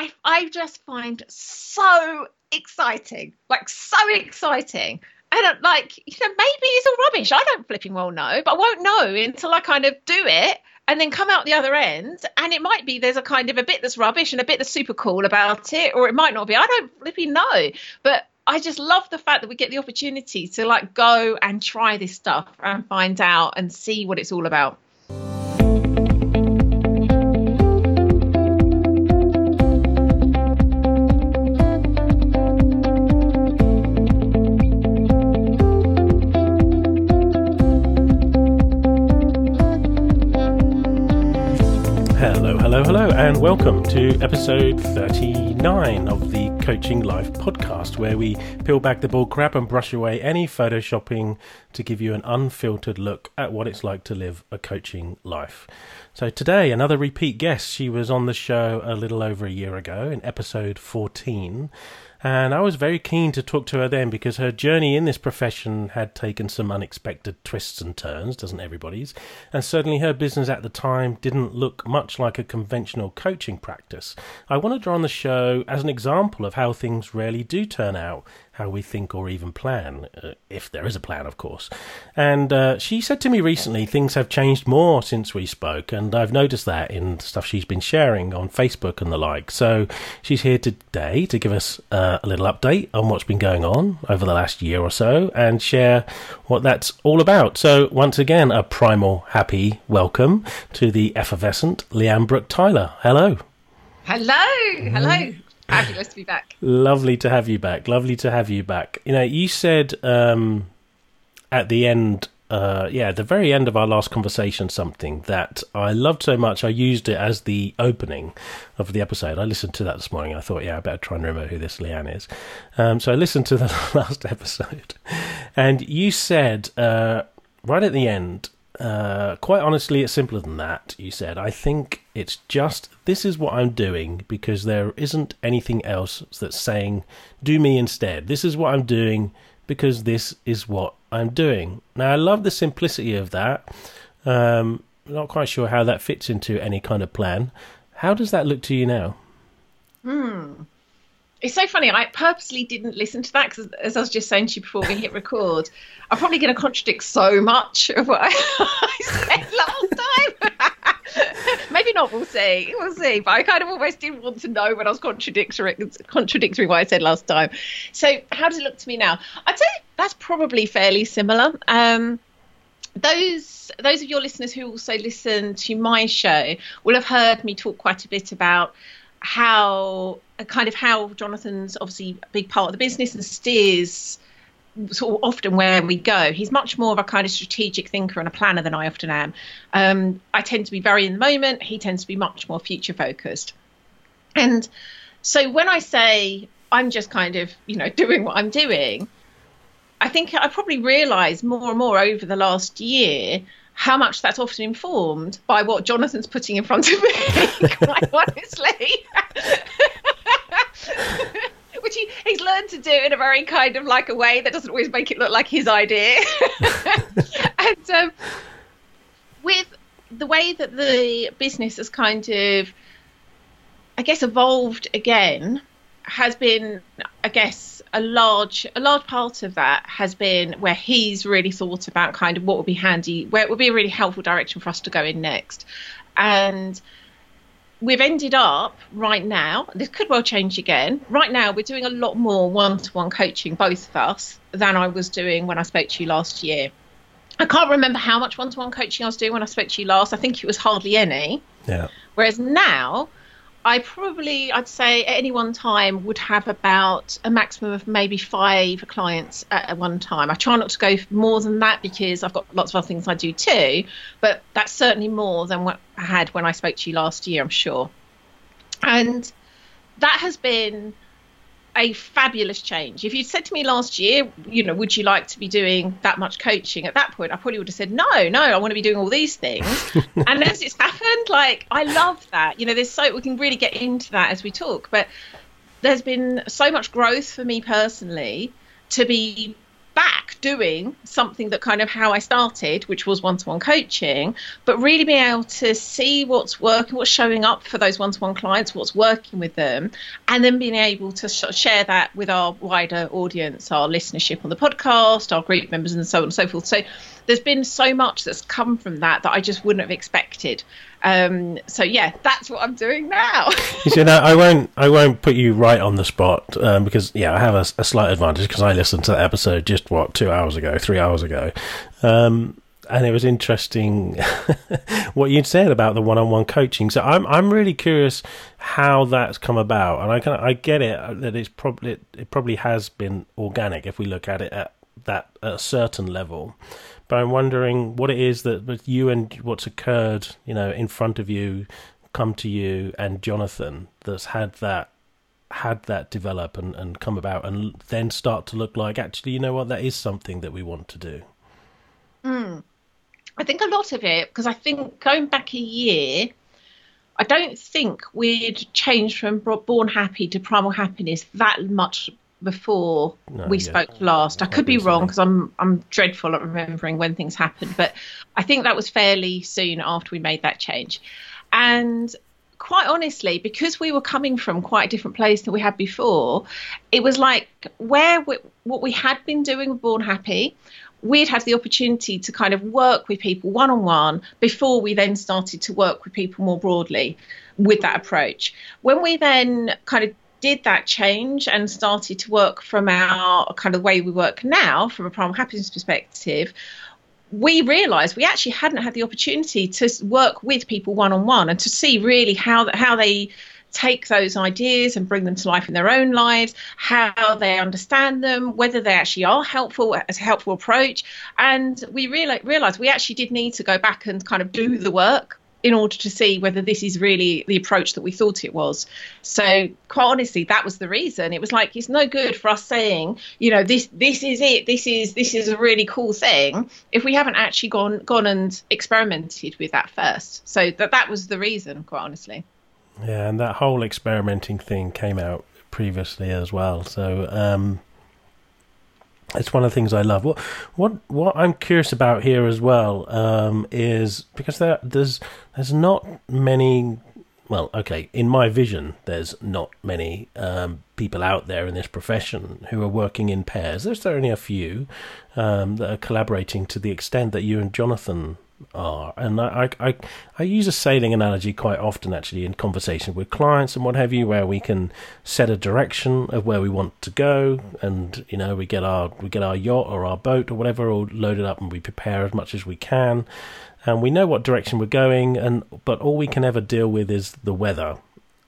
I I just find so exciting, like so exciting. And uh, like, you know, maybe it's all rubbish. I don't flipping well know, but I won't know until I kind of do it and then come out the other end. And it might be there's a kind of a bit that's rubbish and a bit that's super cool about it, or it might not be. I don't flipping know. But I just love the fact that we get the opportunity to like go and try this stuff and find out and see what it's all about. To episode 39 of the Coaching Life podcast, where we peel back the bullcrap and brush away any photoshopping to give you an unfiltered look at what it's like to live a coaching life. So, today, another repeat guest. She was on the show a little over a year ago in episode 14 and I was very keen to talk to her then because her journey in this profession had taken some unexpected twists and turns, doesn't everybody's? And certainly her business at the time didn't look much like a conventional coaching practice. I wanted her on the show as an example of how things rarely do turn out how we think or even plan, uh, if there is a plan, of course. And uh, she said to me recently things have changed more since we spoke, and I've noticed that in stuff she's been sharing on Facebook and the like. So she's here today to give us uh, a little update on what's been going on over the last year or so and share what that's all about. So, once again, a primal happy welcome to the effervescent Lian Brook-Tyler. Hello. Hello. Hello. Fabulous to be back. Lovely to have you back. Lovely to have you back. You know, you said um, at the end, uh, yeah, the very end of our last conversation, something that I loved so much. I used it as the opening of the episode. I listened to that this morning. I thought, yeah, I better try and remember who this Lian is. Um, so I listened to the last episode, and you said uh, right at the end uh, quite honestly, it's simpler than that, you said. I think it's just this is what I'm doing because there isn't anything else that's saying, do me instead. This is what I'm doing because this is what I'm doing. Now, I love the simplicity of that. Um, not quite sure how that fits into any kind of plan. How does that look to you now? Hmm. It's so funny. I purposely didn't listen to that because, as I was just saying to you before we hit record, I'm probably going to contradict so much of what I, said last time. Maybe not. We'll see. We'll see. But I kind of almost didn't want to know when I was contradictory, contradictory what I said last time. So, how does it look to me now? I'd say that's probably fairly similar. Um, those those of your listeners who also listen to my show will have heard me talk quite a bit about how kind of how Jonathan's obviously a big part of the business and steers sort of often where we go. He's much more of a kind of strategic thinker and a planner than I often am. Um, I tend to be very in the moment. He tends to be much more future focused. And so when I say I'm just kind of, you know, doing what I'm doing, I think I probably realised more and more over the last year how much that's often informed by what Jonathan's putting in front of me, quite honestly. Which he, he's learned to do in a very kind of like a way that doesn't always make it look like his idea. and um, with the way that the business has kind of, I guess, evolved again, has been, I guess, a large a large part of that has been where he's really thought about kind of what would be handy, where it would be a really helpful direction for us to go in next, and we've ended up right now. This could well change again. Right now, we're doing a lot more one-to-one coaching, both of us, than I was doing when I spoke to you last year. I can't remember how much one-to-one coaching I was doing when I spoke to you last. I think it was hardly any. Yeah. Whereas now I probably, I'd say at any one time would have about a maximum of maybe five clients at one time. I try not to go more than that because I've got lots of other things I do too, but that's certainly more than what I had when I spoke to you last year, I'm sure. And that has been a fabulous change. If you'd said to me last year, you know, would you like to be doing that much coaching? At that point, I probably would have said, no, no, I want to be doing all these things. and as it's happened, like, I love that. You know, there's so, we can really get into that as we talk, but there's been so much growth for me personally to be back doing something that kind of how I started, which was one to one coaching, but really being able to see what's working, what's showing up for those one to one clients, what's working with them, and then being able to sh- share that with our wider audience, our listenership on the podcast, our group members, and so on and so forth. So there's been so much that's come from that that I just wouldn't have expected. Um, so yeah, that's what I'm doing now. you see, now I won't, I won't put you right on the spot um, because yeah, I have a, a slight advantage because I listened to that episode just what two hours ago, three hours ago, um, and it was interesting what you'd said about the one-on-one coaching. So I'm, I'm really curious how that's come about, and I can, I get it that it's probably, it probably has been organic if we look at it at that at a certain level but I'm wondering what it is that you and what's occurred, you know, in front of you, come to you and Jonathan that's had that had that develop and, and come about and then start to look like actually you know what that is something that we want to do mm. i think a lot of it because i think going back a year i don't think we'd changed from born happy to primal happiness that much before no, we yeah. spoke last. I could be wrong because I'm I'm dreadful at remembering when things happened, but I think that was fairly soon after we made that change. And quite honestly, because we were coming from quite a different place than we had before, it was like where we, what we had been doing with Born Happy, we'd had the opportunity to kind of work with people one on one before we then started to work with people more broadly with that approach. When we then kind of did that change and started to work from our kind of way we work now, from a primal happiness perspective, we realized we actually hadn't had the opportunity to work with people one on one and to see really how how they take those ideas and bring them to life in their own lives, how they understand them, whether they actually are helpful uh, as a helpful approach. And we realized we actually did need to go back and kind of do the work in order to see whether this is really the approach that we thought it was. So quite honestly, that was the reason. It was like it's no good for us saying, you know, this this is it, this is this is a really cool thing if we haven't actually gone gone and experimented with that first. So that that was the reason, quite honestly. Yeah, and that whole experimenting thing came out previously as well. So um it's one of the things I love. What what what I'm curious about here as well um, is because there there's there's not many. Well, okay, in my vision, there's not many um, people out there in this profession who are working in pairs. There's only a few um, that are collaborating to the extent that you and Jonathan are. And I, I, I, use a sailing analogy quite often, actually, in conversation with clients and what have you, where we can set a direction of where we want to go, and you know, we get our we get our yacht or our boat or whatever all loaded up, and we prepare as much as we can, and we know what direction we're going, and but all we can ever deal with is the weather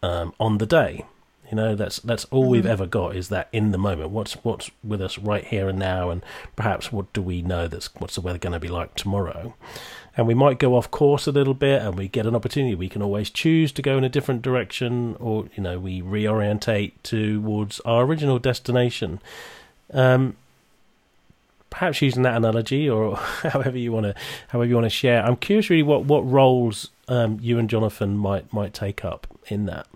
um, on the day. You know, that's that's all mm-hmm. we've ever got is that in the moment. What's what's with us right here and now, and perhaps what do we know that's what's the weather going to be like tomorrow? And we might go off course a little bit and we get an opportunity. We can always choose to go in a different direction or you know we reorientate towards our original destination. Um, perhaps using that analogy or however you want to however you want to share i'm curious really what what roles um, you and jonathan might might take up in that.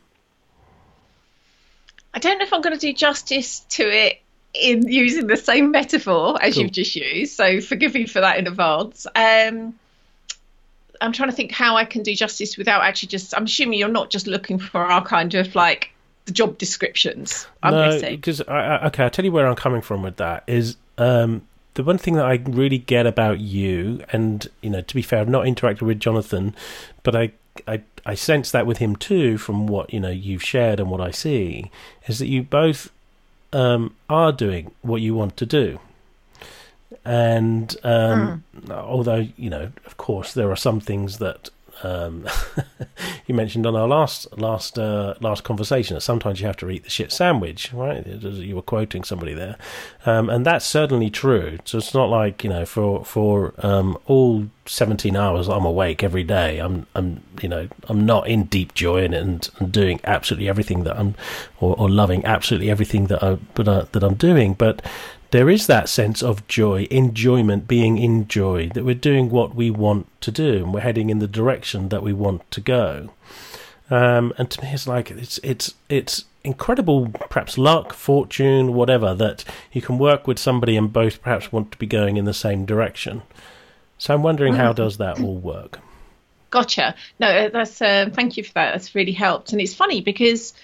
I don't know if i'm going to do justice to it in using the same metaphor as cool. you've just used so forgive me for that in advance. Um, I'm trying to think how I can do justice without actually just. I'm assuming you're not just looking for our kind of like the job descriptions. I'm no, guessing. because okay, I'll tell you where I'm coming from with that. Is um, the one thing that I really get about you, and you know, to be fair, I've not interacted with Jonathan, but I, I, I sense that with him too, from what you know you've shared and what I see, is that you both um, are doing what you want to do and um, mm. although you know, of course, there are some things that um, you mentioned on our last last uh, last conversation that sometimes you have to eat the shit sandwich, right? You were quoting somebody there, um, and that's certainly true. So it's not like you know for for um, all seventeen hours I'm awake every day. I'm I'm you know I'm not in deep joy and and, doing absolutely everything that I'm or, or loving absolutely everything that I but uh, that I'm doing, but there is that sense of joy, enjoyment, being in joy, that we're doing what we want to do and we're heading in the direction that we want to go. Um, and to me, it's like it's it's it's incredible, perhaps luck, fortune, whatever, that you can work with somebody and both perhaps want to be going in the same direction. So I'm wondering how mm. does that all work? Gotcha. No, that's uh, thank you for that. That's really helped. And it's funny because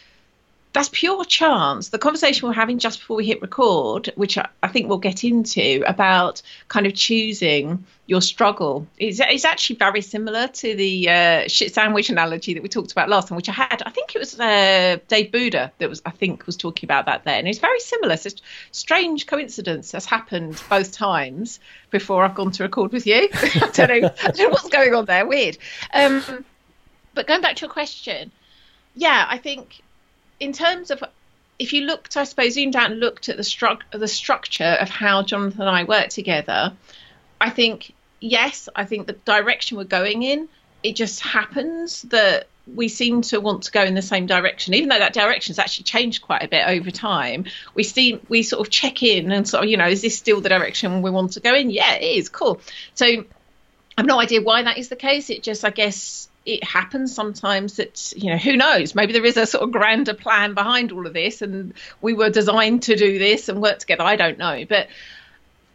that's pure chance. The conversation we're having just before we hit record, which I, think we'll get into about kind of choosing your struggle, is, is actually very similar to the uh, shit sandwich analogy that we talked about last time, which I had. I think it was uh, Dave Buddha that was, I think, was talking about that there, and it's very similar. A strange coincidence has happened both times before I've gone to record with you. I don't know, I don't know what's going on there. Weird. Um, but going back to your question, yeah, I think in terms of if you looked, I suppose, zoomed out and looked at the, stru- the structure of how Jonathan and I work together, I think, yes, I think the direction we're going in, it just happens that we seem to want to go in the same direction, even though that direction has actually changed quite a bit over time. We see, we sort of check in and sort of, you know, is this still the direction we want to go in? Yeah, it is. Cool. So I have no idea why that is the case. It just, I guess, it happens sometimes that you know who knows? Maybe there is a sort of grander plan behind all of this and we were designed to do this and work together. I don't know. But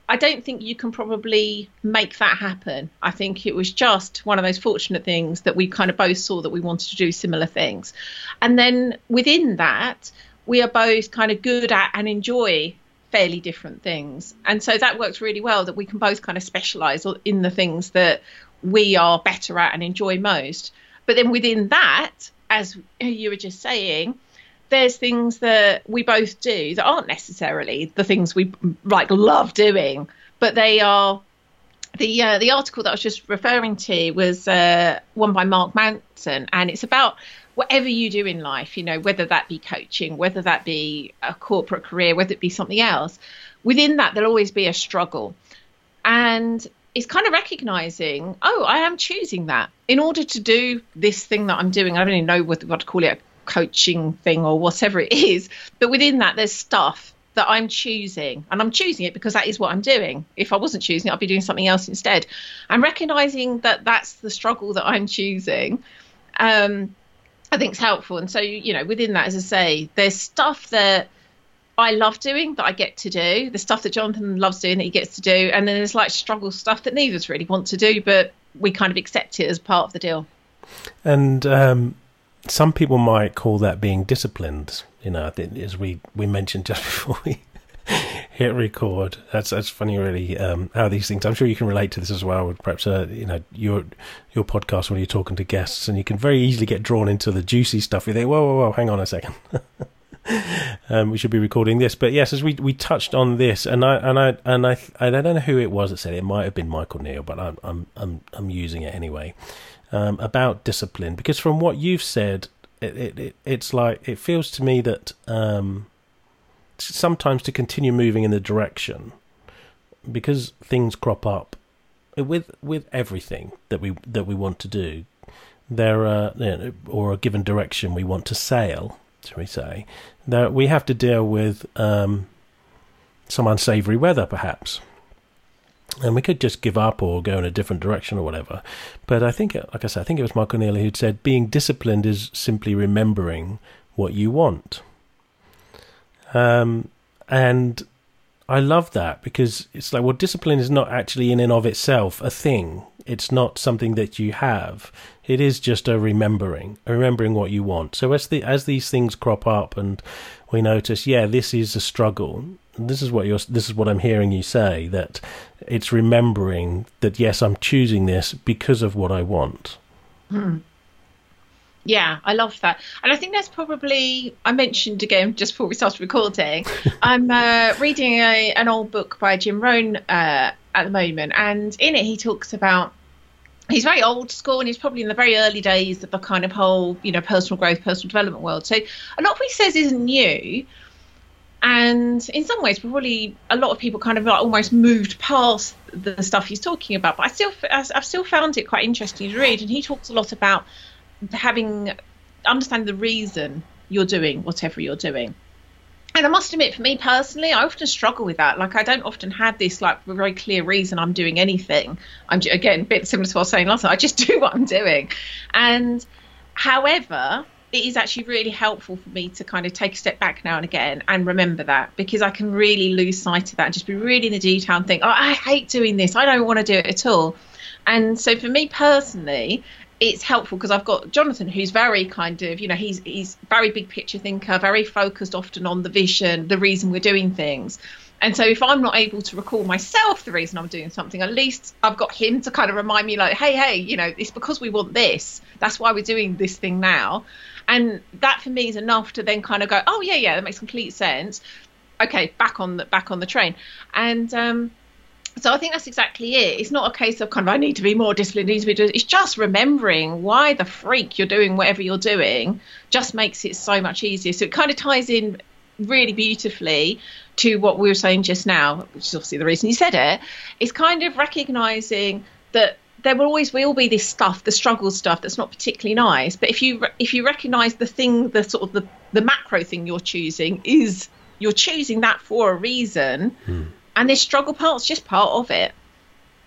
i don't think you can probably make that happen. I think it was just one of those fortunate things that we kind of both saw that we wanted to do similar things. And then within that we are both kind of good at and enjoy fairly different things. And so that works really well that we can both kind of specialize in the things that we are better at and enjoy most. But then within that, as you were just saying, there's things that we both do that aren't necessarily the things we like love doing, but they are. The uh, the article that I was just referring to was uh, one by Mark Manson, and it's about whatever you do in life, you know, whether that be coaching, whether that be a corporate career, whether it be something else. Within that, there'll always be a struggle, and is kind of recognizing, oh, I am choosing that in order to do this thing that I'm doing. I don't even know what, what to call it, a coaching thing or whatever it is. But within that, there's stuff that I'm choosing, and I'm choosing it because that is what I'm doing. If I wasn't choosing it, I'd be doing something else instead. I'm recognizing that that's the struggle that I'm choosing. Um, I think it's helpful. And so, you know, within that, as I say, there's stuff that I love doing that I get to do, the stuff that Jonathan loves doing that he gets to do, and then there's like struggle stuff that neither of us really want to do, but we kind of accept it as part of the deal. And um, some people might call that being disciplined. You know, as we we mentioned just before we hit record. That's that's funny, really. Um, how these things. I'm sure you can relate to this as well. Perhaps uh, you know your your podcast when you're talking to guests, and you can very easily get drawn into the juicy stuff. You think, whoa, whoa, whoa, hang on a second. um, we should be recording this. But yes, as we we touched on this, and I and I and I I don't know who it was that said it. It might have been Michael Neill, but I'm I'm I'm I'm using it anyway. Um, about discipline, because from what you've said, it, it, it, it's like it feels to me that um, sometimes to continue moving in the direction, because things crop up with with everything that we that we want to do, there are you know, or a given direction we want to sail shall we say, that we have to deal with um, some unsavory weather, perhaps. And we could just give up or go in a different direction or whatever. But I think, like I said, I think it was Michael O'Neill who'd said being disciplined is simply remembering what you want. Um, and I love that because it's like, well, discipline is not actually in and of itself a thing. It's not something that you have. It is just a remembering, a remembering what you want. So as the as these things crop up and we notice, yeah, this is a struggle. This is what you're. This is what I'm hearing you say. That it's remembering that yes, I'm choosing this because of what I want. Hmm. Yeah, I love that. And I think that's probably, I mentioned again just before we started recording, I'm uh, reading a, an old book by Jim Rohn uh, at the moment. And in it, he talks about he's very old school and he's probably in the very early days of the kind of whole, you know, personal growth, personal development world. So a lot of what he says isn't new. And in some ways, probably a lot of people kind of like almost moved past the stuff he's talking about. But I still, I've still found it quite interesting to read. And he talks a lot about having, understanding the reason you're doing whatever you're doing and I must admit, for me personally, I often struggle with that. Like, I don't often have this like very clear reason I'm doing anything. I'm again a bit similar to what I was saying last time. I just do what I'm doing, and However, it is actually really helpful for me to kind of take a step back now and again and remember that because I can really lose sight of that and just be really in the detail and think, oh, I hate doing this. I don't want to do it at all. And so for me personally, it's helpful because I've got Jonathan, who's very kind of, you know, he's he's very big picture thinker, very focused often on the vision, the reason we're doing things. And so if I'm not able to recall myself the reason I'm doing something, at least I've got him to kind of remind me, like, hey, hey, you know, it's because we want this. That's why we're doing this thing now. And that for me is enough to then kind of go, oh yeah, yeah, that makes complete sense. Okay, back on the back on the train. And um, so I think that's exactly it. It's not a case of kind of I need to be more disciplined, need to be. It's just remembering why the freak you're doing whatever you're doing just makes it so much easier. So it kind of ties in really beautifully to what we were saying just now, which is obviously the reason you said it. it. Is kind of recognizing that there will always will be this stuff, the struggle stuff that's not particularly nice. But if you if you recognise the thing, the sort of the the macro thing you're choosing is you're choosing that for a reason, hmm. And this struggle part's just part of it.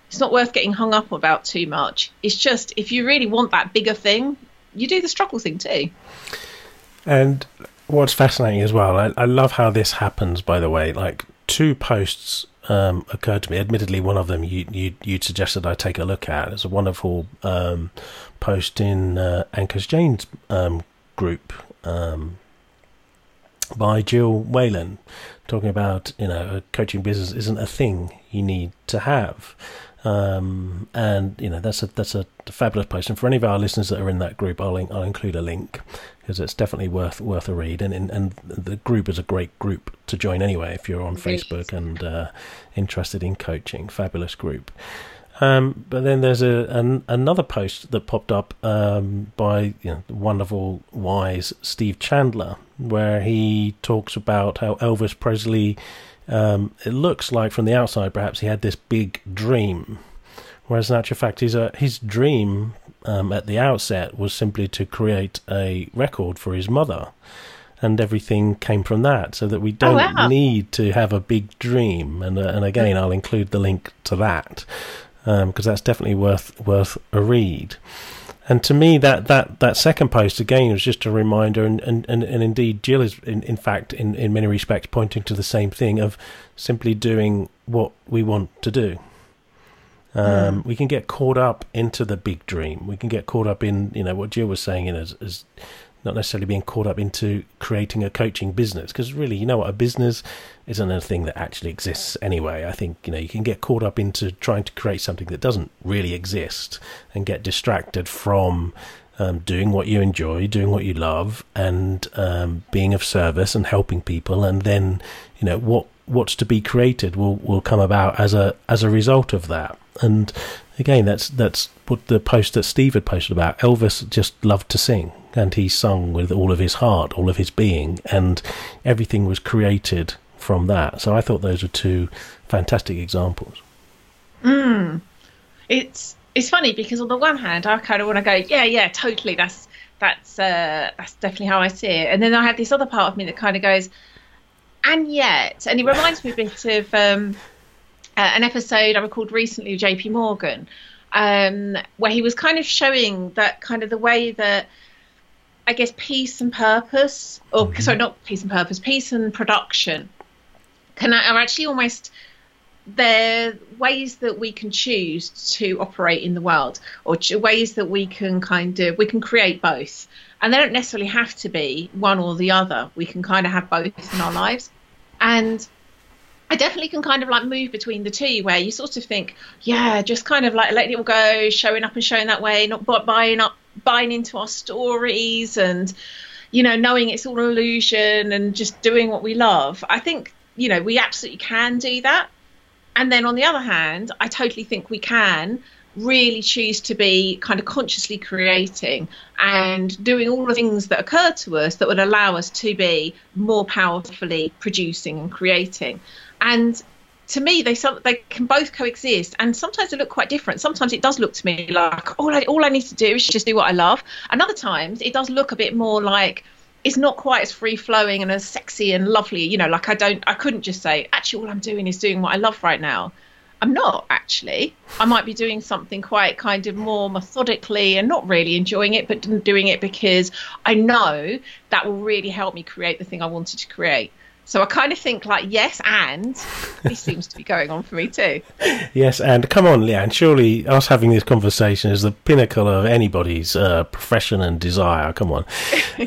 It's not worth getting hung up about too much. It's just if you really want that bigger thing, you do the struggle thing too. And what's fascinating as well, I, I love how this happens. By the way, like two posts um, occurred to me. Admittedly, one of them you you you suggested I take a look at. It's a wonderful um, post in uh, Ankush Jain's um, group um, by Jill Whalen, talking about you know a coaching business isn't a thing you need to have. Um, and you know that's a that's a fabulous post. And for any of our listeners that are in that group, I'll I'll include a link because it's definitely worth worth a read. And, and and the group is a great group to join anyway if you're on Facebook and uh, interested in coaching. Fabulous group. Um, but then there's a an, another post that popped up um, by you know, wonderful, wise Steve Chandler, where he talks about how Elvis Presley um, it looks like from the outside perhaps he had this big dream, whereas in actual fact his uh, his dream um, at the outset was simply to create a record for his mother, and everything came from that. So that we don't oh, wow. need to have a big dream. And uh, and again, I'll include the link to that because um, that's definitely worth worth a read. And to me, that, that, that second post again was just a reminder, and, and, and, and indeed, Jill is in, in fact, in, in many respects, pointing to the same thing of simply doing what we want to do. Um, mm. We can get caught up into the big dream. We can get caught up in, you know, what Jill was saying, in as, as not necessarily being caught up into creating a coaching business because really you know what a business isn't a thing that actually exists anyway. I think you know you can get caught up into trying to create something that doesn't really exist and get distracted from um, doing what you enjoy doing what you love and um, being of service and helping people and then you know what what's to be created will will come about as a as a result of that. And again that's that's what the post that steve had posted about elvis just loved to sing and he sung with all of his heart, all of his being, and everything was created from that. So I thought those were two fantastic examples. Mm. It's it's funny because on the one hand, I kind of want to go, yeah, yeah, totally. That's that's uh, that's definitely how I see it. And then I have this other part of me that kind of goes, and yet, and it reminds me a bit of um, uh, an episode I recalled recently with JP Morgan, um, where he was kind of showing that kind of the way that I guess peace and purpose, or mm-hmm. sorry, not peace and purpose, peace and production, can are actually almost they're ways that we can choose to operate in the world, or ways that we can kind of we can create both, and they don't necessarily have to be one or the other. We can kind of have both in our lives, and I definitely can kind of like move between the two where you sort of think, yeah, just kind of like letting it all go, showing up and showing that way, not buying up buying into our stories and you know knowing it's all an illusion and just doing what we love. I think you know we absolutely can do that. And then on the other hand i totally think we can really choose to be kind of consciously creating and doing all the things that occur to us that would allow us to be more powerfully producing and creating. And to me they they can both coexist and sometimes they look quite different sometimes it does look to me like all I, all I need to do is just do what I love and other times it does look a bit more like it's not quite as free flowing and as sexy and lovely you know like I don't I couldn't just say actually all I'm doing is doing what I love right now I'm not actually. I might be doing something quite kind of more methodically and not really enjoying it, but doing it because I know that will really help me create the thing I wanted to create. So I kind of think like yes, and this seems to be going on for me too. Yes, and come on, Lian. Surely us having this conversation is the pinnacle of anybody's uh, profession and desire. Come on.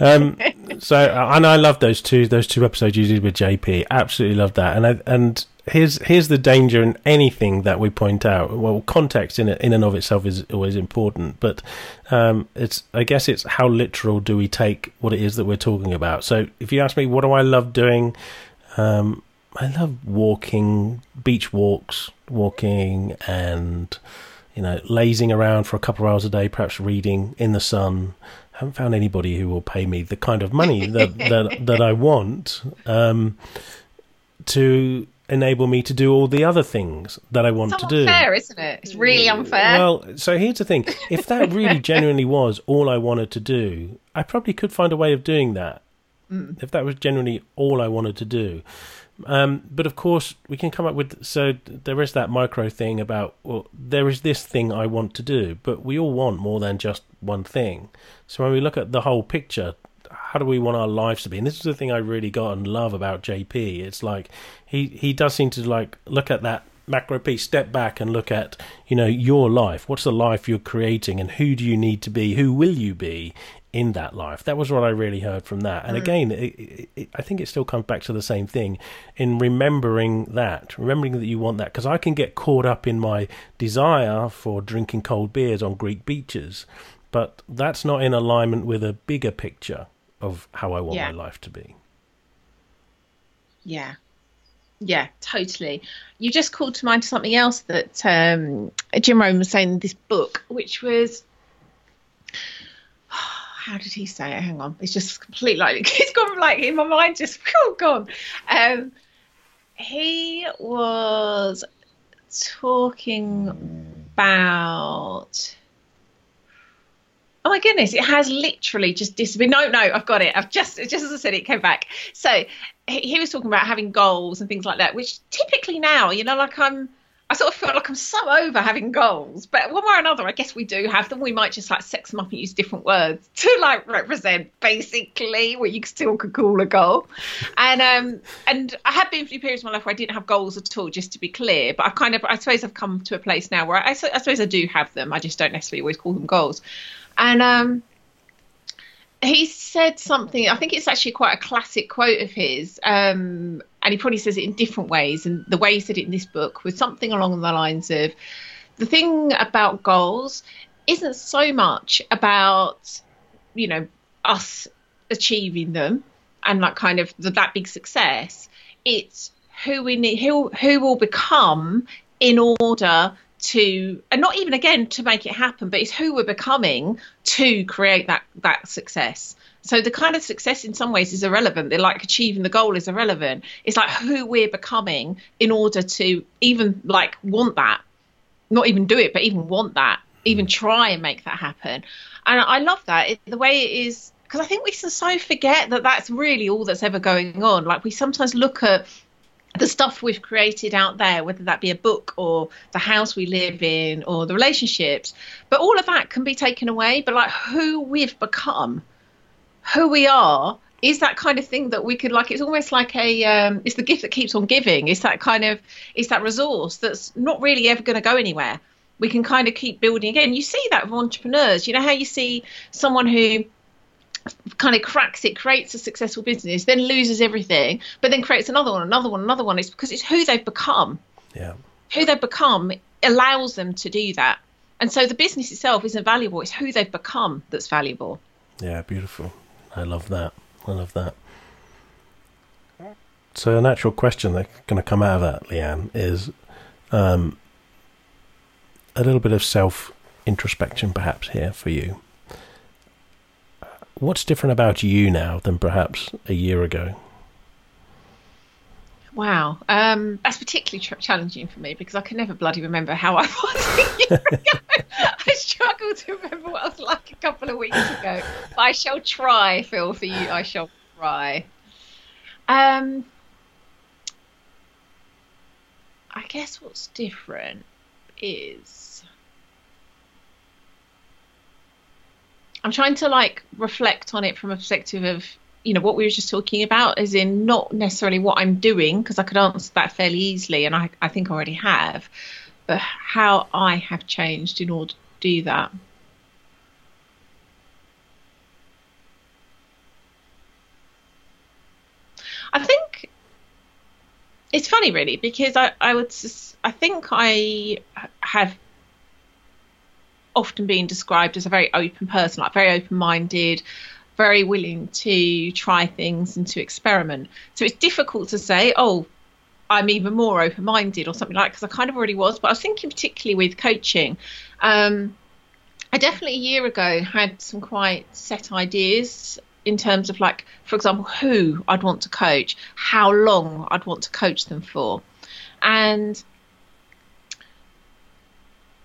Um, so, and I love those two those two episodes you did with JP. Absolutely love that. And I, and here's here's the danger in anything that we point out. Well, context in in and of itself is always important, but um, it's I guess it's how literal do we take what it is that we're talking about. So if you ask me, what do I love doing? Um, I love walking, beach walks, walking, and you know, lazing around for a couple of hours a day, perhaps reading in the sun. I haven't found anybody who will pay me the kind of money that that, that I want um, to enable me to do all the other things that I want it's to do. It's unfair, isn't it? It's really unfair. Well, so here's the thing: if that really genuinely was all I wanted to do, I probably could find a way of doing that. Mm. If that was genuinely all I wanted to do. Um, but of course, we can come up with so there is that micro thing about well, there is this thing I want to do, but we all want more than just one thing. So when we look at the whole picture, how do we want our lives to be? And this is the thing I really got and love about JP. It's like he he does seem to like look at that macro piece, step back and look at you know your life. What's the life you're creating, and who do you need to be? Who will you be in that life? That was what I really heard from that. And again, it, it, it, I think it still comes back to the same thing in remembering that, remembering that you want that. Because I can get caught up in my desire for drinking cold beers on Greek beaches, but that's not in alignment with a bigger picture of how I want yeah. my life to be. Yeah. Yeah, totally. You just called to mind something else that um, Jim Rohn was saying in this book, which was how did he say it? Hang on, it's just complete like it's gone like in my mind, just oh, gone. Um, he was talking about Oh my goodness, it has literally just disappeared. No, no, I've got it. I've just, just as I said, it came back. So he, was talking about having goals and things like that, which typically now, you know, like I'm, I sort of feel like I'm so over having goals, but one way or another, I guess we do have them. We might just like sex them up and use different words to like represent basically what you still could call a goal. And um, and I have been through periods of my life where I didn't have goals at all, just to be clear. But I've kind of, I suppose, I've come to a place now where I, I suppose I do have them. I just don't necessarily always call them goals. And um, he said something, I think it's actually quite a classic quote of his, um, and he probably says it in different ways. And the way he said it in this book was something along the lines of the thing about goals isn't so much about, you know, us achieving them and like kind of the, that big success. It's who we need, who who will become in order to and not even again to make it happen but it's who we're becoming to create that that success. So the kind of success in some ways is irrelevant. They're like achieving the goal is irrelevant. It's like who we're becoming in order to even like want that. Not even do it but even want that. Even mm. try and make that happen. And i love that. It, the way it is because i think we so forget that that's really all that's ever going on. Like we sometimes look at the stuff we've created out there, whether that be a book or the house we live in or the relationships, but all of that can be taken away. But like who we've become, who we are, is that kind of thing that we could like. It's almost like a, um, it's the gift that keeps on giving. It's that kind of, it's that resource that's not really ever going to go anywhere. We can kind of keep building again. You see that with entrepreneurs. You know how you see someone who kind of cracks it, creates a successful business, then loses everything, but then creates another one, another one, another one. It's because it's who they've become. Yeah. Who they've become allows them to do that. And so the business itself isn't valuable, it's who they've become that's valuable. Yeah, beautiful. I love that. I love that. So a natural question that's going to come out of that, Lian, is um, a little bit of self introspection, perhaps here for you what's different about you now than perhaps a year ago? Wow, um, that's particularly tr- challenging for me because I can never bloody remember how I was a year ago. I struggle to remember what I was like a couple of weeks ago. But I shall try, Phil, for you. I shall try. Um, I guess what's different is I'm trying to like reflect on it from a perspective of you know what we were just talking about as in not necessarily what i'm doing because i could answer that fairly easily and I, I think I already have but how i have changed in order to do that. I think it's funny really because i, I would i think i have often been described as a very open person like very open-minded very willing to try things and to experiment. So it's difficult to say, oh, I'm even more open minded or something like because I kind of already was. But I was thinking particularly with coaching. Um, I definitely a year ago had some quite set ideas in terms of like, for example, who I'd want to coach, how long I'd want to coach them for. And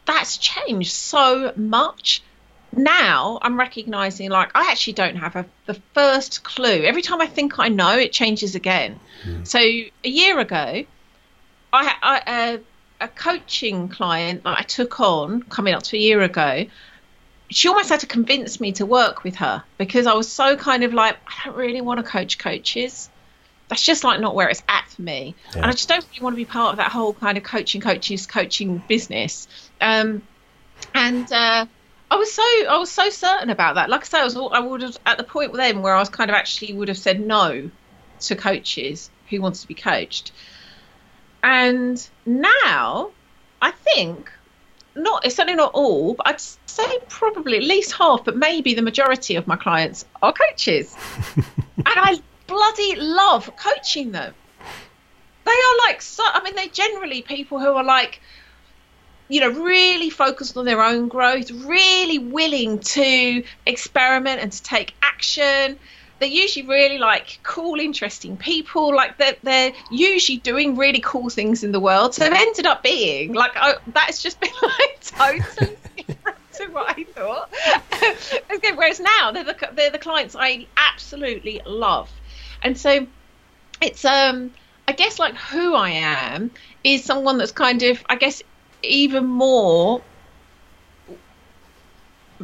that's changed so much now I'm recognizing like I actually don't have a, the first clue. Every time I think I know, it changes again. Mm. So a year ago, I, I uh, a coaching client that I took on coming up to a year ago. She almost had to convince me to work with her because I was so kind of like I don't really want to coach coaches. That's just like not where it's at for me, yeah. and I just don't really want to be part of that whole kind of coaching coaches coaching business. Um, and uh, I was so I was so certain about that. Like I say, I was I would have at the point then where I was kind of actually would have said no to coaches who wants to be coached. And now I think not it's certainly not all, but I'd say probably at least half, but maybe the majority of my clients are coaches. and I bloody love coaching them. They are like so I mean they're generally people who are like you know, really focused on their own growth, really willing to experiment and to take action. They're usually really like cool, interesting people. Like they're, they're usually doing really cool things in the world. So they've ended up being like, oh, that's just been like totally different to what I thought. okay, whereas now they're the, they're the clients I absolutely love. And so it's, um, I guess like who I am is someone that's kind of, I guess, even more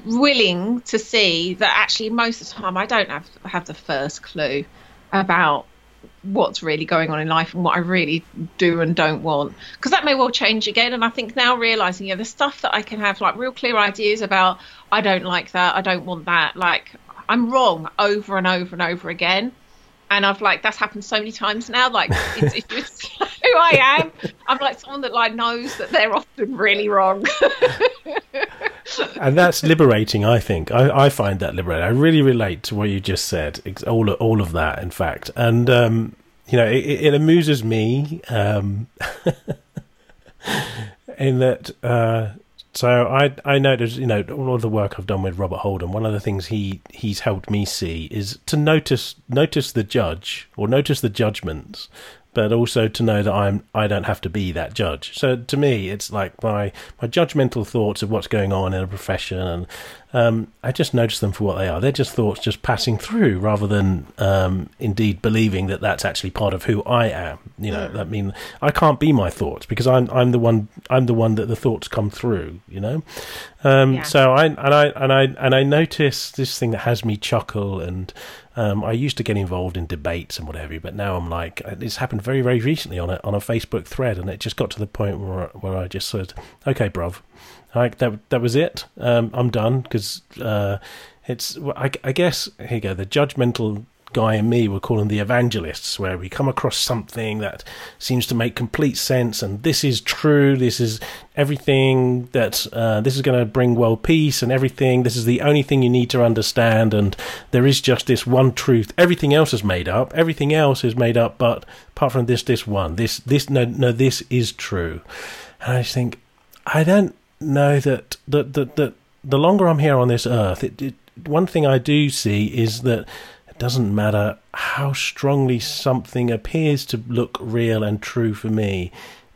willing to see that actually most of the time I don't have have the first clue about what's really going on in life and what I really do and don't want. Because that may well change again and I think now realizing yeah the stuff that I can have like real clear ideas about I don't like that I don't want that like I'm wrong over and over and over again and I've like that's happened so many times now. Like it's, it's who I am. I'm like someone that like knows that they're often really wrong. and that's liberating. I think I, I find that liberating. I really relate to what you just said. All all of that, in fact, and um, you know, it, it amuses me um, in that. Uh, so I I noticed you know all of the work I've done with Robert Holden. One of the things he he's helped me see is to notice notice the judge or notice the judgments but also to know that I'm I don't have to be that judge. So to me, it's like my my judgmental thoughts of what's going on in a profession, and um, I just notice them for what they are. They're just thoughts just passing through, rather than um, indeed believing that that's actually part of who I am. You know, I mean, I can't be my thoughts because I'm I'm the one I'm the one that the thoughts come through. You know, um, yeah. so I and I and I and I notice this thing that has me chuckle and um, I used to get involved in debates and whatever, but now I'm like, it's happened very, very recently on a on a Facebook thread, and it just got to the point where where I just said, "Okay, bruv, like that that was it. Um, I'm done because uh, it's I, I guess here you go. The judgmental Guy and me were calling the evangelists, where we come across something that seems to make complete sense, and this is true. This is everything that uh, this is going to bring world peace and everything. This is the only thing you need to understand, and there is just this one truth. Everything else is made up. Everything else is made up, but apart from this, this one, this, this, no, no, this is true. And I just think, I don't know that that that, that the longer I'm here on this earth, it, it, one thing I do see is that it doesn't matter how strongly something appears to look real and true for me.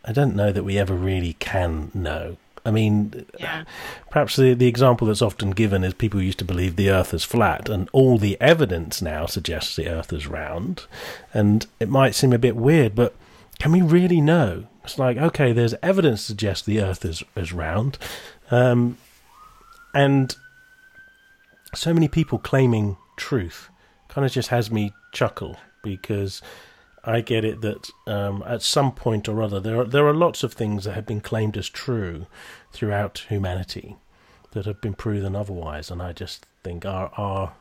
I don't know that we ever really can know. I mean, yeah. perhaps the, the example that's often given is people used to believe the Earth is flat, and all the evidence now suggests the Earth is round. And it might seem a bit weird, but can we really know? It's like, okay, there's evidence to suggest the Earth is, is round. Um, and so many people claiming truth kind of just has me chuckle because I get it that um, at some point or other there are, there are lots of things that have been claimed as true throughout humanity that have been proven otherwise, and I just think our our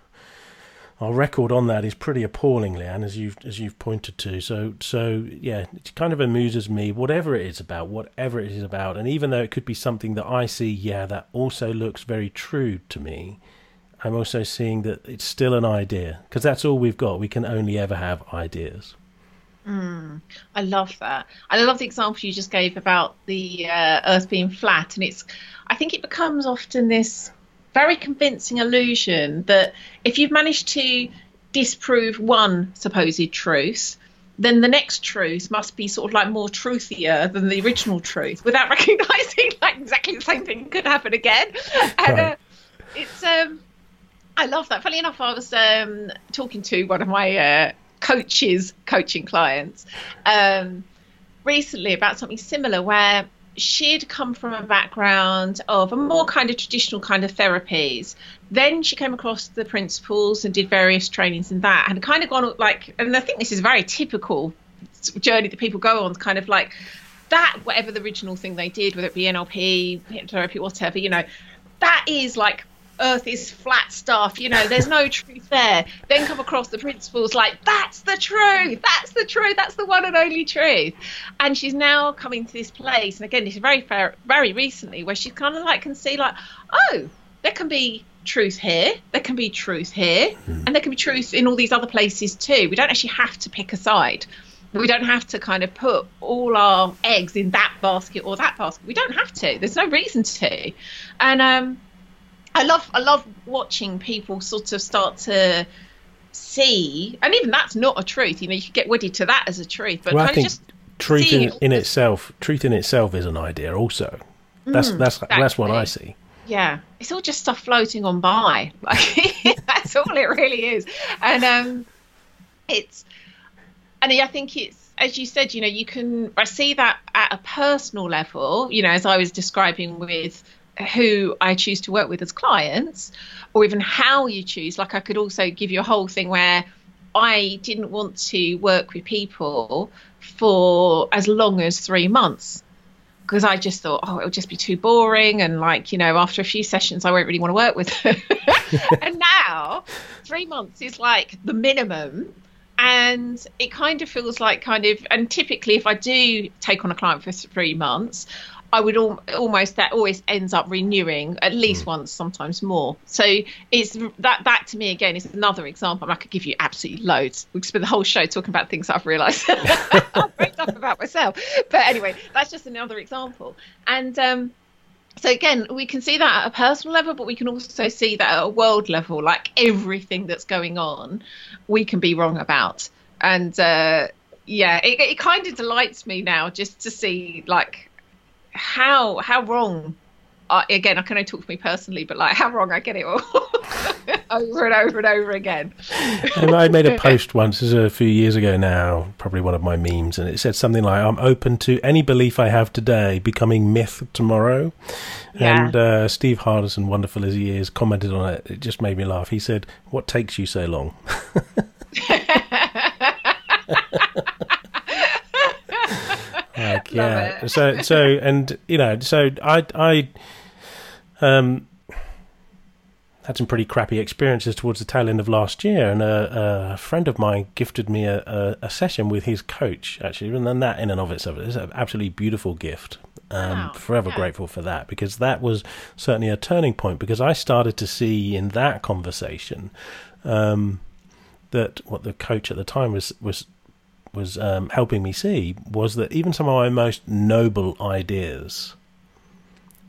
our record on that is pretty appalling, Lian, as you've as you've pointed to. So so yeah, it kind of amuses me, whatever it is about, whatever it is about, and even though it could be something that I see, yeah, that also looks very true to me. I'm also seeing that it's still an idea because that's all we've got. We can only ever have ideas. Mm, I love that. I love the example you just gave about the uh, Earth being flat, and it's. I think it becomes often this very convincing illusion that if you've managed to disprove one supposed truth, then the next truth must be sort of like more truthier than the original truth, without recognizing like exactly the same thing could happen again. And uh, it's um, I love that. Funny enough, I was um talking to one of my uh, coaches, coaching clients, um, recently about something similar where she'd come from a background of a more kind of traditional kind of therapies. Then she came across the principles and did various trainings in that, and kind of gone like, and I think this is a very typical journey that people go on, kind of like that, whatever the original thing they did, whether it be NLP, hypnotherapy, whatever, you know, that is like earth is flat stuff you know there's no truth there. Then come across the principles like that's the truth that's the truth that's the one and only truth. And she's now coming to this place and again this is very fair, very recently where she kind of like can see like oh there can be truth here there can be truth here mm. and there can be truth in all these other places too. We don't actually have to pick a side. We don't have to kind of put all our eggs in that basket or that basket. We don't have to. There's no reason to. And um I love I love watching people sort of start to see, and even that's not a truth. You know, you could get wedded to that as a truth, but well, I think truth in, in itself, truth in itself is an idea. Also, that's mm, that's exactly. that's what I see. Yeah, it's all just stuff floating on by. Like that's all it really is, and um, it's, and I think it's as you said, you know, you can I see that at a personal level. You know, as I was describing with who I choose to work with as clients, or even how you choose. Like, I could also give you a whole thing where I didn't want to work with people for as long as three months because I just thought, oh, it'll just be too boring. And, like, you know, after a few sessions, I won't really want to work with them. and now, three months is like the minimum. And it kind of feels like, kind of, and typically, if I do take on a client for three months, I would al- almost that always ends up renewing at least mm. once, sometimes more. So it's that that to me again is another example. I could give you absolutely loads. We could spend the whole show talking about things I've realised I've up about myself. But anyway, that's just another example. And um, so again, we can see that at a personal level, but we can also see that at a world level. Like everything that's going on, we can be wrong about. And uh, yeah, it, it kind of delights me now just to see like how how wrong uh, again, I can only talk for me personally, but like how wrong I get it all over and over and over again. and I made a post once, this is a few years ago now, probably one of my memes, and it said something like, "I'm open to any belief I have today becoming myth tomorrow." Yeah. And uh, Steve Hardison, wonderful as he is, commented on it. It just made me laugh. He said, "What takes you so long?" Like, yeah. So so and you know so I I um had some pretty crappy experiences towards the tail end of last year, and a, a friend of mine gifted me a, a, a, session with his coach, actually, and then that in and of itself is an absolutely beautiful gift. Um, wow. Forever yeah. grateful for that because that was certainly a turning point because I started to see in that conversation um, that what the coach at the time was was was um, helping me see was that even some of my most noble ideas,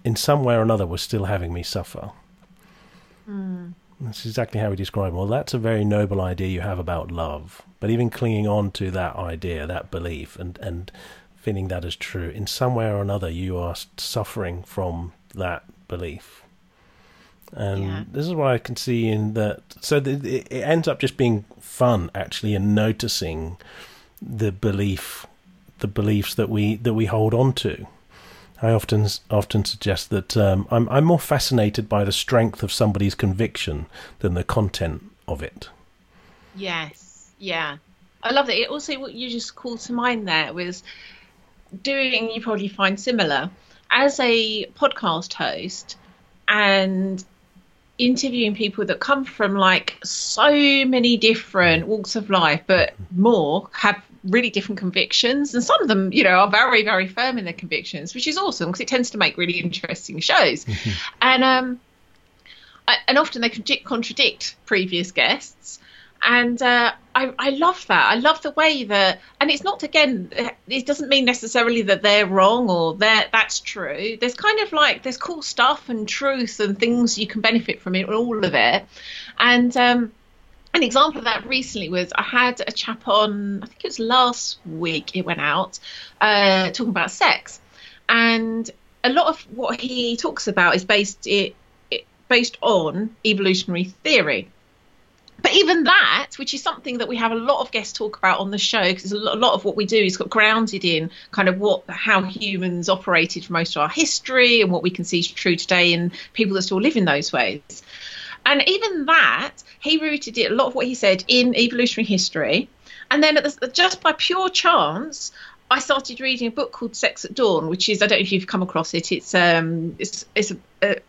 in some way or another, were still having me suffer. Mm. That's exactly how we describe. Well, that's a very noble idea you have about love, but even clinging on to that idea, that belief, and and feeling that as true, in some way or another, you are suffering from that belief. And yeah. this is what I can see in that. So it ends up just being fun, actually, and noticing the belief the beliefs that we that we hold on to. I often often suggest that um, I'm I'm more fascinated by the strength of somebody's conviction than the content of it. Yes, yeah, I love that. It also what you just called to mind there was doing. You probably find similar as a podcast host and interviewing people that come from like so many different walks of life, but more have really different convictions. And some of them, you know, are very, very firm in their convictions, which is awesome because it tends to make really interesting shows. Mm-hmm. And um, I, and often they contradict previous guests and uh, I, I love that. I love the way that, and it's not again. It doesn't mean necessarily that they're wrong or that that's true. There's kind of like there's cool stuff and truth and things you can benefit from it, all of it. And um, an example of that recently was I had a chap on. I think it was last week. It went out uh, talking about sex, and a lot of what he talks about is based it, it based on evolutionary theory but even that, which is something that we have a lot of guests talk about on the show, because a lot of what we do is got grounded in kind of what how humans operated for most of our history and what we can see is true today in people that still live in those ways. And even that, he rooted it a lot of what he said in evolutionary history. And then the, just by pure chance, I started reading a book called Sex at Dawn, which is I don't know if you've come across it. It's um it's it's a,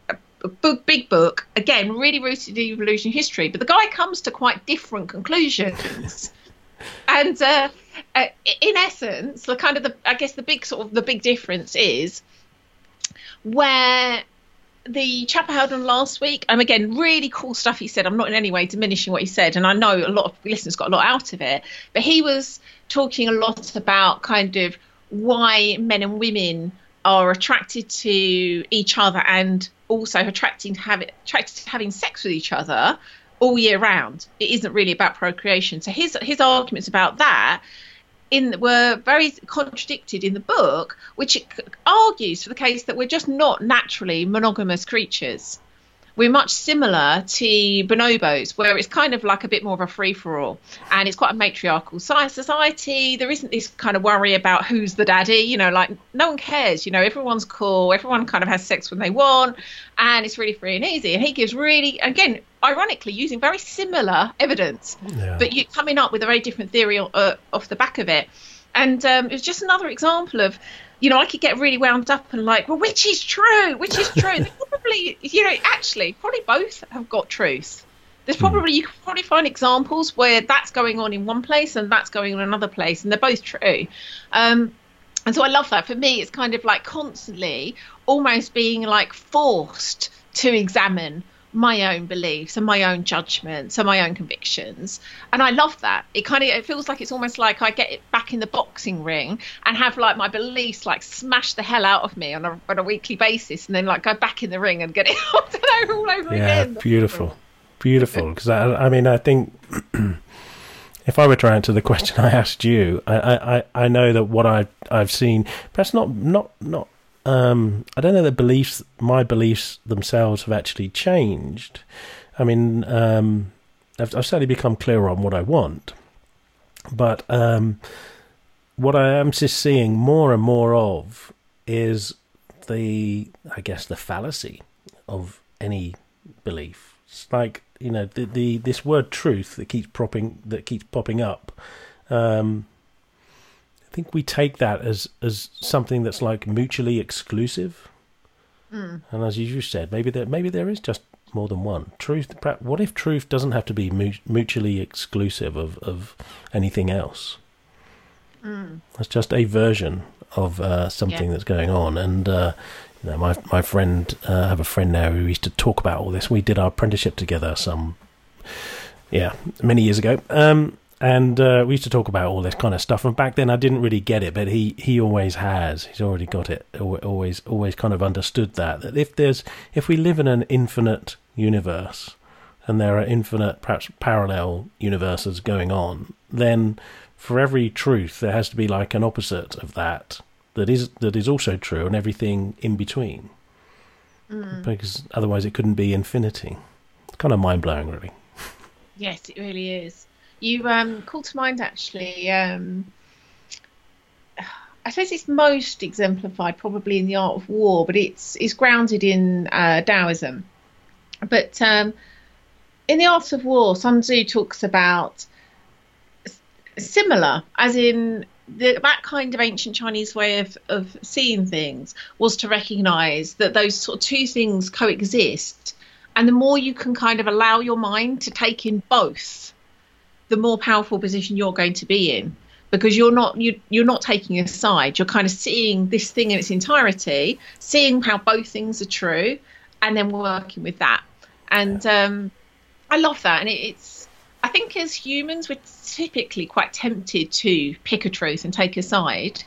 a, a book, big book, again, really rooted in evolution history, but the guy comes to quite different conclusions. and uh, uh, in essence, the kind of the, I guess the big sort of the big difference is where the chap I heard on last week, and again, really cool stuff he said. I'm not in any way diminishing what he said, and I know a lot of listeners got a lot out of it, but he was talking a lot about kind of why men and women are attracted to each other and also attracting to have attracted to having sex with each other all year round. It isn't really about procreation. So his his arguments about that in were very contradicted in the book, which argues for the case that we're just not naturally monogamous creatures we're much similar to bonobos, where it's kind of like a bit more of a free for all, and it's quite a matriarchal society. There isn't this kind of worry about who's the daddy, you know, like no one cares, you know, everyone's cool, everyone kind of has sex when they want, and it's really free and easy. And he gives really, again, ironically, using very similar evidence, yeah. but you coming up with a very different theory uh, off the back of it. And um, it was just another example of you know, I could get really wound up and like, well, which is true? Which is true? probably, you know, actually, probably both have got truth. There's hmm. probably you can probably find examples where that's going on in one place and that's going on in another place, and they're both true. Um, and so I love that. For me, it's kind of like constantly almost being like forced to examine my own beliefs and my own judgments and my own convictions. And i love that. It kind of it feels like it's almost like i get it back in the boxing ring and have like my beliefs like smash the hell out of me on a, on a weekly basis and then like go back in the ring and get it all over yeah, again. beautiful. Beautiful. Because I, I mean i think if I were to answer the question I asked you, I, I, I know that what I've I've seen, perhaps not not not um, I don't know that beliefs, my beliefs themselves have actually changed. I mean, um, I've, I've, certainly become clearer on what I want, but um, what I am just seeing more and more of is the, I guess, the fallacy of any belief. It's like you know the, the this word truth that keeps popping that keeps popping up. Um, I think we take that as as something that's like mutually exclusive. Mm. And as you said, maybe there maybe there is just more than one truth. What if truth doesn't have to be mutually exclusive of of anything else? Mm. It's just a version of uh, something yeah. that's going on, and uh, you know, my my friend, uh, I have a friend now who used to talk about all this. We did our apprenticeship together some, yeah, many years ago. Um, and uh, we used to talk about all this kind of stuff. And back then, I didn't really get it, but he he always has. He's already got it. Always always kind of understood that that if there's if we live in an infinite universe, and there are infinite perhaps parallel universes going on, then for every truth there has to be like an opposite of that that is that is also true, and everything in between. Mm. Because otherwise, it couldn't be infinity. It's kind of mind blowing, really. Yes, it really is. You um, call to mind actually um, I suppose it's most exemplified probably in the art of war, but it's it's grounded in uh, Taoism. But um, in the art of war, Sun Tzu talks about similar, as in the, that kind of ancient Chinese way of, of seeing things was to recognize that those sort of two things coexist. And the more you can kind of allow your mind to take in both, the more powerful position you're going to be in because you're not you, you're not taking a side. You're kind of seeing this thing in its entirety seeing how both things are true and then working with that. And um, i love that. And it, it's i think as humans we're typically quite tempted to pick a truth and take a side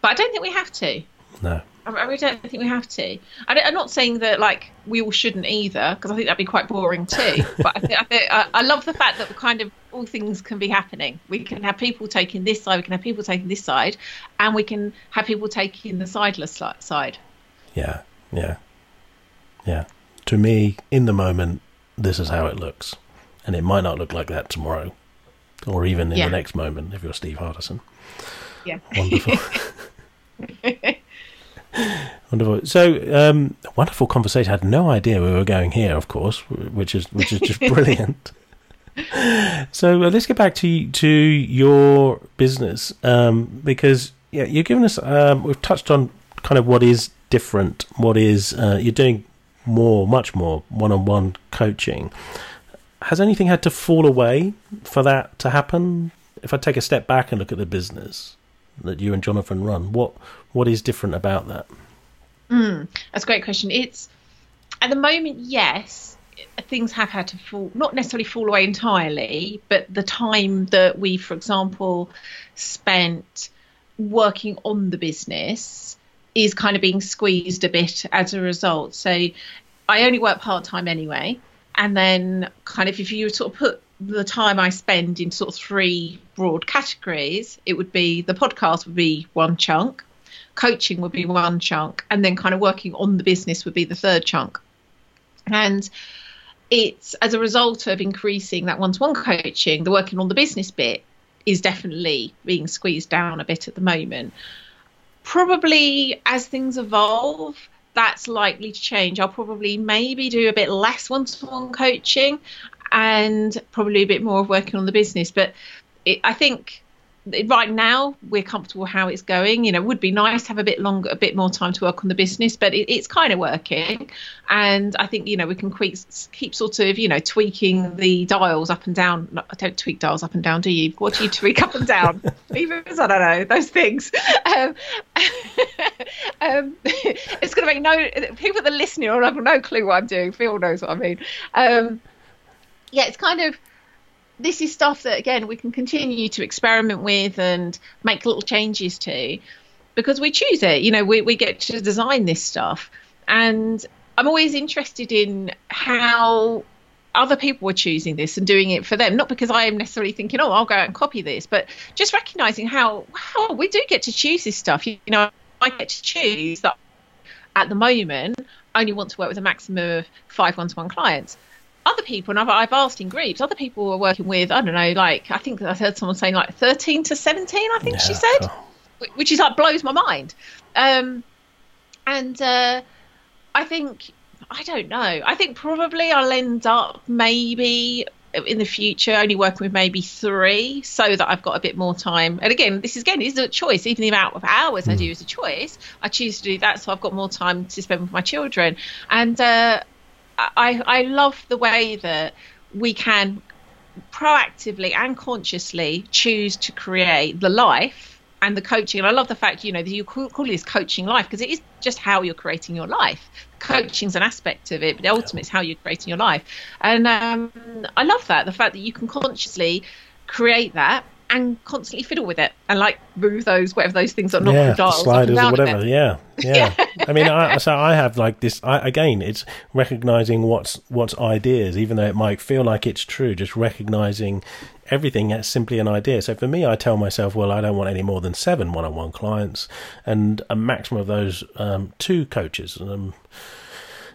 but i don't think we have to. No. I really don't think we have to. I am not saying that like we all shouldn't either, because I think that'd be quite boring too. but I, think, I, think, I, I, love the fact that we're kind of all things can be happening. We can have people taking this side, we can have people taking this side, and we can have people taking the sideless side. Yeah, yeah, yeah. To me, in the moment, this is how it looks, and it might not look like that tomorrow, or even in yeah. the next moment if you're Steve Hardison. Yeah. Wonderful. Wonderful. So, um, wonderful conversation. I had no idea we were going here, of course, which is which is just brilliant. So uh, let's get back to to your business um, because yeah, you're giving us. Um, we've touched on kind of what is different. What is uh, you're doing more, much more one-on-one coaching. Has anything had to fall away for that to happen? If I take a step back and look at the business that you and Jonathan run, what what is different about that? Mm, that's a great question. It's at the moment, yes, things have had to fall, not necessarily fall away entirely, but the time that we, for example, spent working on the business is kind of being squeezed a bit as a result. So I only work part time anyway. And then, kind of, if you sort of put the time I spend in sort of three broad categories, it would be the podcast would be one chunk, coaching would be one chunk, and then kind of working on the business would be the third chunk. And it's as a result of increasing that one to one coaching, the working on the business bit is definitely being squeezed down a bit at the moment. Probably as things evolve, that's likely to change. I'll probably maybe do a bit less one to one coaching and probably a bit more of working on the business. But it, I think right now we're comfortable how it's going. You know it would be nice to have a bit longer a bit more time to work on the business but it, it's kind of working. And i think you know we can keep, keep sort of you know tweaking the dials up and down. I don't tweak dials up and down do you? What do you tweak up and down? Levers i don't know those things. Um, um, it's going to make no people that are listening will have no clue what i'm doing. Phil knows what i mean. Um, yeah it's kind of this is stuff that again we can continue to experiment with and make little changes to because we choose it. You know we, we get to design this stuff. And i'm always interested in how other people are choosing this and doing it for them. Not because i am necessarily thinking oh i'll go out and copy this but just recognizing how wow we do get to choose this stuff. You know i get to choose that at the moment I only want to work with a maximum of five one-to-one clients other people, and I've, I've asked in groups, other people were working with, I don't know, like, I think I heard someone saying like 13 to 17, I think yeah, she said, cool. which is like blows my mind. Um, and uh, I think, I don't know, I think probably I'll end up maybe in the future only working with maybe three so that I've got a bit more time. And again, this is again this is a choice. Even the amount of hours mm. I do hmm. is a choice. I choose to do that so I've got more time to spend with my children. And uh, I, I love the way that we can proactively and consciously choose to create the life and the coaching. And I love the fact, you know, that you call, call this coaching life because it is just how you're creating your life. Coaching is an aspect of it, but ultimately it's how you're creating your life. And um, I love that the fact that you can consciously create that and constantly fiddle with it and like move those whatever those things are not yeah, dials sliders or whatever yeah yeah, i mean I, so i have like this I, again it's recognizing what's what's ideas even though it might feel like it's true just recognizing everything as simply an idea. So for me i tell myself well i don't want any more than seven one-on-one clients and a maximum of those um, two coaches um,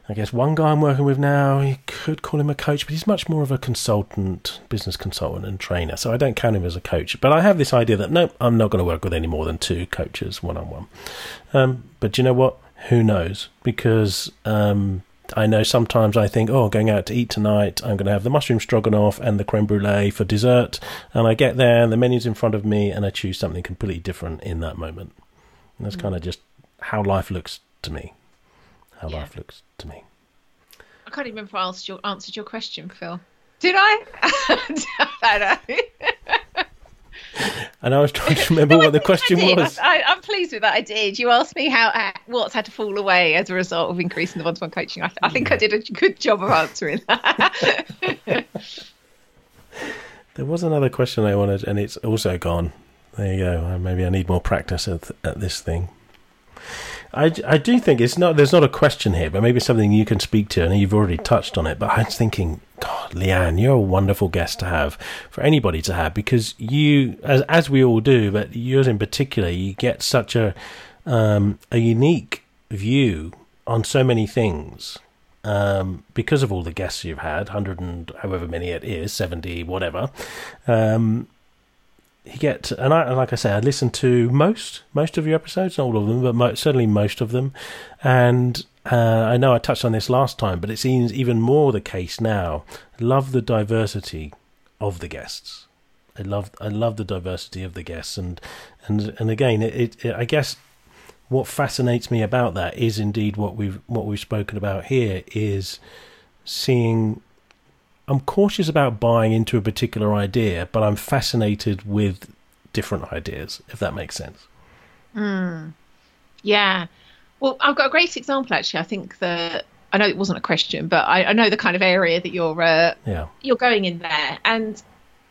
I guess one guy I'm working with now, you could call him a coach, but he's much more of a consultant, business consultant and trainer. So I don't count him as a coach. But I have this idea that no, I'm not going to work with any more than two coaches one on one. But you know what? Who knows? Because um, I know sometimes I think, oh, going out to eat tonight, I'm going to have the mushroom stroganoff and the creme brulee for dessert. And I get there, and the menu's in front of me, and I choose something completely different in that moment. And that's mm. kind of just how life looks to me how yeah. life looks to me. I can't even remember if I answered your, answered your question, Phil. Did I? I don't know. and I was trying to remember what the question was. I, am pleased with that. I did. You asked me how uh, what's had to fall away as a result of increasing the one-to-one coaching. I, I think yeah. I did a good job of answering that. there was another question I wanted, and it's also gone. There you go. Maybe I need more practice at, at this thing. I, I do think it's not. There's not a question here, but maybe something you can speak to, and you've already touched on it. But I was thinking, God, Lian, you're a wonderful guest to have for anybody to have because you, as as we all do, but yours in particular, you get such a um, a unique view on so many things um, because of all the guests you've had, hundred and however many it is, seventy, whatever. Um, you get and I like I say I listen to most most of your episodes, not all of them, but mo- certainly most of them, and uh, I know I touched on this last time, but it seems even more the case now. Love the diversity of the guests. I love I love the diversity of the guests, and and and again, it, it, I guess what fascinates me about that is indeed what we've what we've spoken about here is seeing I'm cautious about buying into a particular idea, but I'm fascinated with different ideas, if that makes sense. Mm. Yeah. Well, I've got a great example actually. I think that I know it wasn't a question, but I, I know the kind of area that you're uh, yeah. you're going in there. And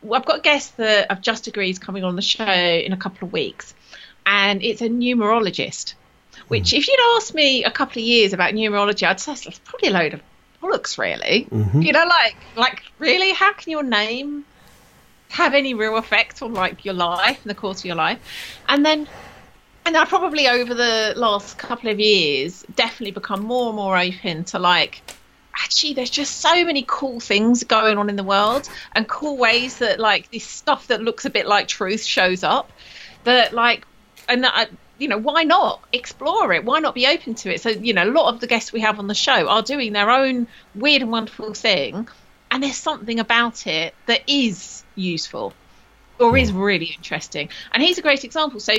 I've got a guest that I've just agreed is coming on the show in a couple of weeks, and it's a numerologist. Which, mm. if you'd asked me a couple of years about numerology, I'd say it's probably a load of bollocks, really. Mm-hmm. You know, like like really, how can your name have any real effect on like your life and the course of your life? And then and I probably over the last couple of years definitely become more and more open to like actually there's just so many cool things going on in the world and cool ways that like this stuff that looks a bit like truth shows up that like and that you know, why not explore it? Why not be open to it? So, you know, a lot of the guests we have on the show are doing their own weird and wonderful thing, and there's something about it that is useful or is really interesting. And he's a great example. So,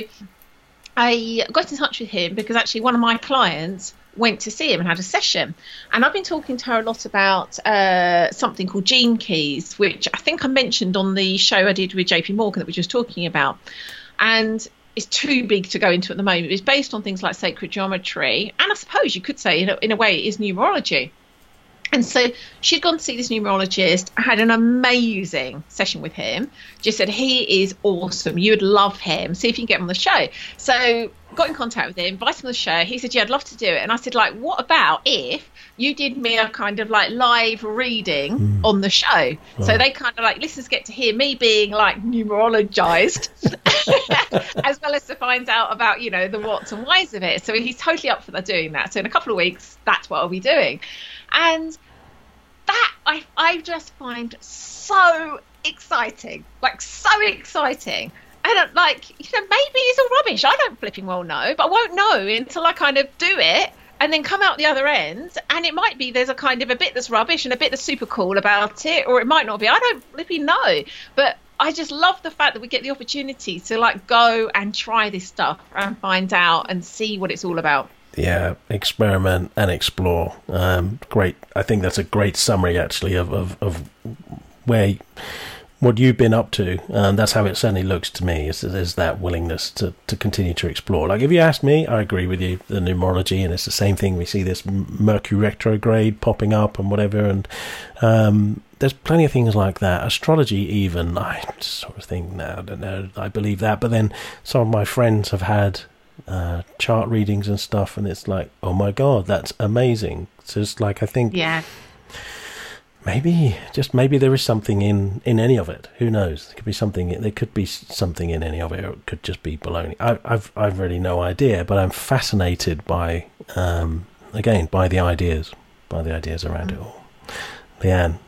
I got in touch with him because actually one of my clients went to see him and had a session. And I've been talking to her a lot about uh, something called Gene Keys, which I think I mentioned on the show I did with JP Morgan that we were just talking about. And is too big to go into at the moment. It's based on things like sacred geometry, and I suppose you could say, in a, in a way, it is numerology. And so she'd gone to see this numerologist, had an amazing session with him. Just said, he is awesome. You would love him. See if you can get him on the show. So got in contact with him, invited him on the show. He said, yeah, I'd love to do it. And I said, like, what about if you did me a kind of like live reading mm. on the show. So they kind of like listeners get to hear me being like numerologized as well as to find out about, you know, the what's and whys of it. So he's totally up for doing that. So in a couple of weeks, that's what I'll be doing. And that I I just find so exciting. Like so exciting. And like, you know, maybe it's all rubbish. I don't flipping well know, but I won't know until I kind of do it and then come out the other end and it might be there's a kind of a bit that's rubbish and a bit that's super cool about it or it might not be i don't flipping know but i just love the fact that we get the opportunity to like go and try this stuff and find out and see what it's all about yeah experiment and explore um, great i think that's a great summary actually of, of, of where what you've been up to, and that's how it certainly looks to me. Is, is that willingness to, to continue to explore? Like if you ask me, I agree with you. The numerology, and it's the same thing. We see this Mercury retrograde popping up and whatever, and um, there's plenty of things like that. Astrology, even I sort of think, no, I don't know, I believe that. But then some of my friends have had uh, chart readings and stuff, and it's like, oh my god, that's amazing. It's like I think, yeah maybe just maybe there is something in in any of it who knows there could be something there could be something in any of it or it could just be baloney I, i've i've really no idea but i'm fascinated by um again by the ideas by the ideas around it all. Lian,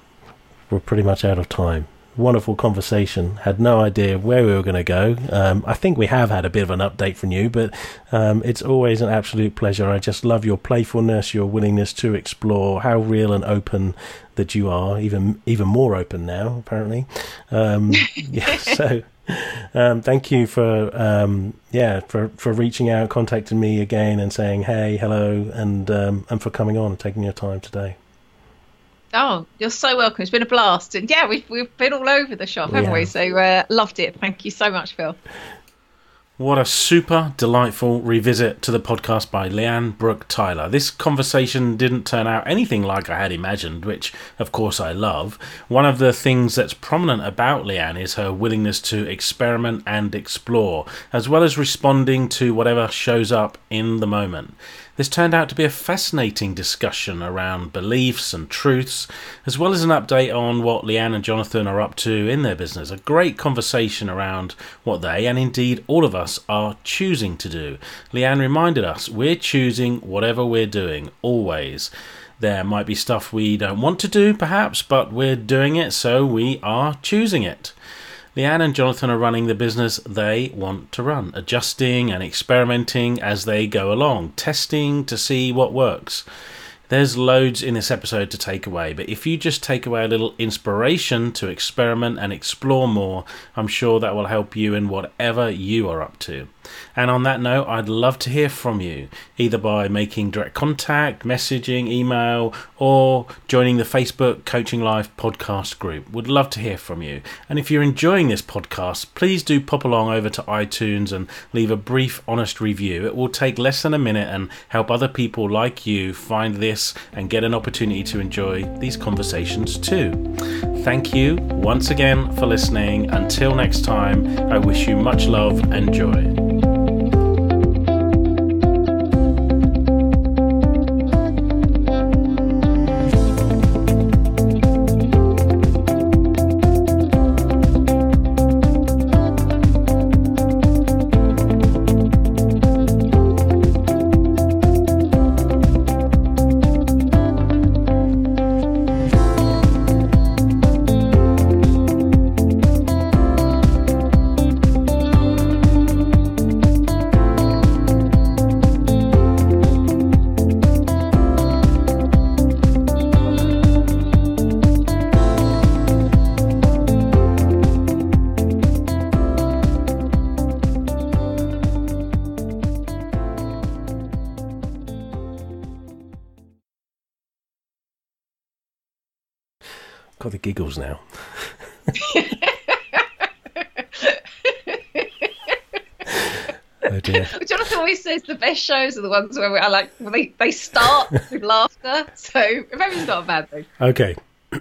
we're pretty much out of time. Wonderful conversation. Had no idea where we were going to go. Um, I think we have had a bit of an update from you, but um, it's always an absolute pleasure. I just love your playfulness, your willingness to explore, how real and open that you are. Even even more open now, apparently. Um, yeah. So. Um, thank you for um, yeah for, for reaching out, contacting me again, and saying hey, hello, and um, and for coming on and taking your time today. Oh, you're so welcome. It's been a blast, and yeah, we've we've been all over the shop, haven't we? So uh, loved it. Thank you so much, Phil. What a super delightful revisit to the podcast by Lian Brook-Tyler. This conversation didn't turn out anything like I had imagined, which of course I love. One of the things that's prominent about Lian is her willingness to experiment and explore, as well as responding to whatever shows up in the moment. This turned out to be a fascinating discussion around beliefs and truths, as well as an update on what Lian and Jonathan are up to in their business. A great conversation around what they, and indeed all of us, are choosing to do. Lian reminded us we're choosing whatever we're doing, always. There might be stuff we don't want to do, perhaps, but we're doing it, so we are choosing it. Lian and Jonathan are running the business they want to run, adjusting and experimenting as they go along, testing to see what works. There's loads in this episode to take away, but if you just take away a little inspiration to experiment and explore more, I'm sure that will help you in whatever you are up to. And on that note, I'd love to hear from you, either by making direct contact, messaging, email, or joining the Facebook Coaching Life podcast group. Would love to hear from you. And if you're enjoying this podcast, please do pop along over to iTunes and leave a brief, honest review. It will take less than a minute and help other people like you find this and get an opportunity to enjoy these conversations too. Thank you once again for listening. Until next time, I wish you much love and joy. Got the giggles now. oh. Jonathan always says the best shows are the ones where I like they, they start with laughter. So maybe it's not a bad thing. Okay.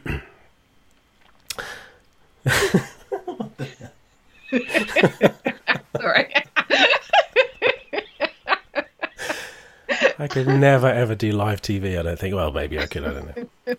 Sorry. I could never ever do live TV. I don't think. Well, maybe I could. I don't know.